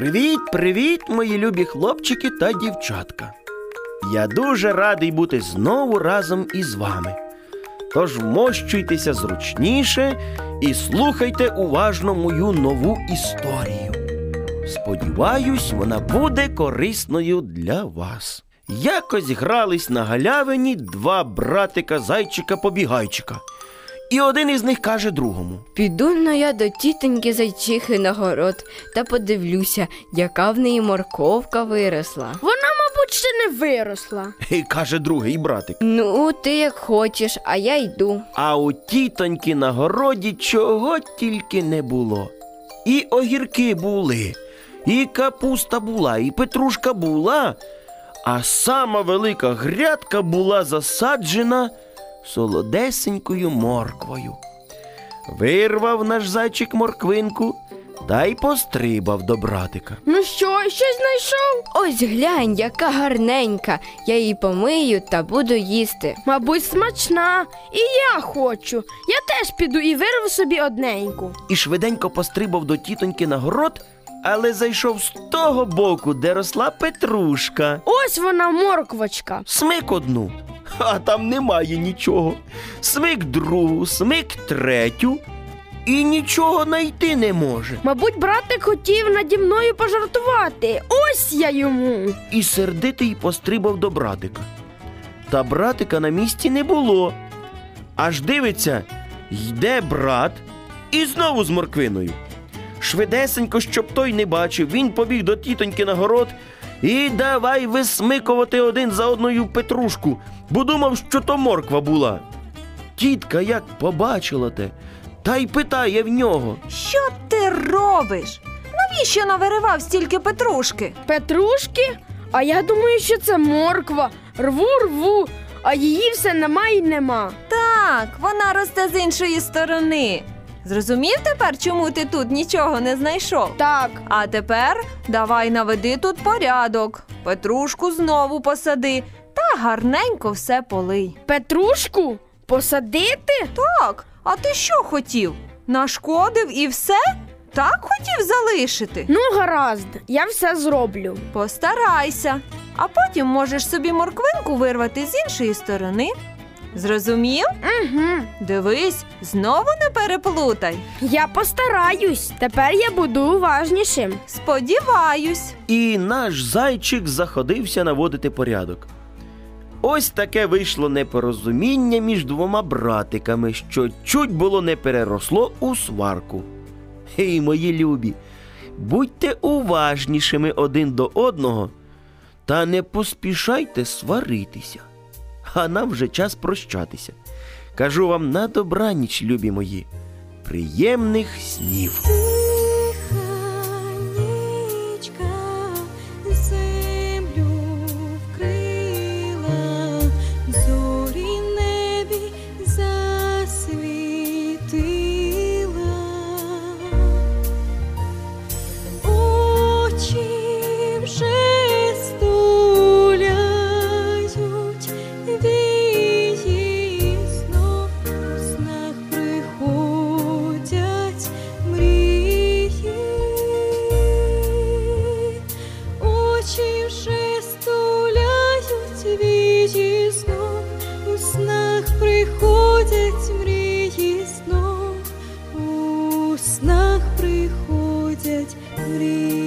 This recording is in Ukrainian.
Привіт, привіт, мої любі хлопчики та дівчатка. Я дуже радий бути знову разом із вами. Тож вмощуйтеся зручніше і слухайте уважно мою нову історію. Сподіваюсь, вона буде корисною для вас. Якось грались на галявині два братика зайчика побігайчика. І один із них каже другому: Піду но я до тітоньки зайчихи на город та подивлюся, яка в неї морковка виросла. Вона, мабуть, ще не виросла. і каже другий братик. Ну, ти як хочеш, а я йду. А у тітоньки на городі чого тільки не було. І огірки були, і капуста була, і петрушка була, а сама велика грядка була засаджена солодесенькою морквою. Вирвав наш зайчик морквинку та й пострибав до братика. Ну що, щось знайшов? Ось глянь, яка гарненька. Я її помию та буду їсти. Мабуть, смачна. І я хочу. Я теж піду і вирву собі одненьку. і швиденько пострибав до тітоньки на город, але зайшов з того боку, де росла петрушка. Ось вона морквочка. Смик одну, а там немає нічого. Смик другу, смик третю, і нічого знайти не може. Мабуть, братик хотів наді мною пожартувати. Ось я йому. І сердитий пострибав до братика. Та братика на місці не було. Аж дивиться, йде брат і знову з морквиною. Швидесенько, щоб той не бачив, він побіг до тітоньки на город і давай висмикувати один за одною петрушку, бо думав, що то морква була. Тітка як побачила те, та й питає в нього. Що ти робиш? Навіщо навиривав стільки петрушки? Петрушки? А я думаю, що це морква. Рву, рву, а її все нема і нема. Так, вона росте з іншої сторони. Зрозумів тепер, чому ти тут нічого не знайшов? Так, А тепер давай наведи тут порядок. Петрушку знову посади та гарненько все полий. петрушку посадити? Так, а ти що хотів? Нашкодив і все? Так хотів залишити? Ну, гаразд, я все зроблю. Постарайся, а потім можеш собі морквинку вирвати з іншої сторони. Зрозумів? Угу. Дивись, знову не переплутай. Я постараюсь. Тепер я буду уважнішим. Сподіваюсь. І наш зайчик заходився наводити порядок. Ось таке вийшло непорозуміння між двома братиками, що чуть було не переросло у сварку. Гей, мої любі, будьте уважнішими один до одного та не поспішайте сваритися. А нам вже час прощатися. Кажу вам на добраніч, любі мої, приємних снів. Вії знов у снах приходять мрії знов, у снах приходять мрії.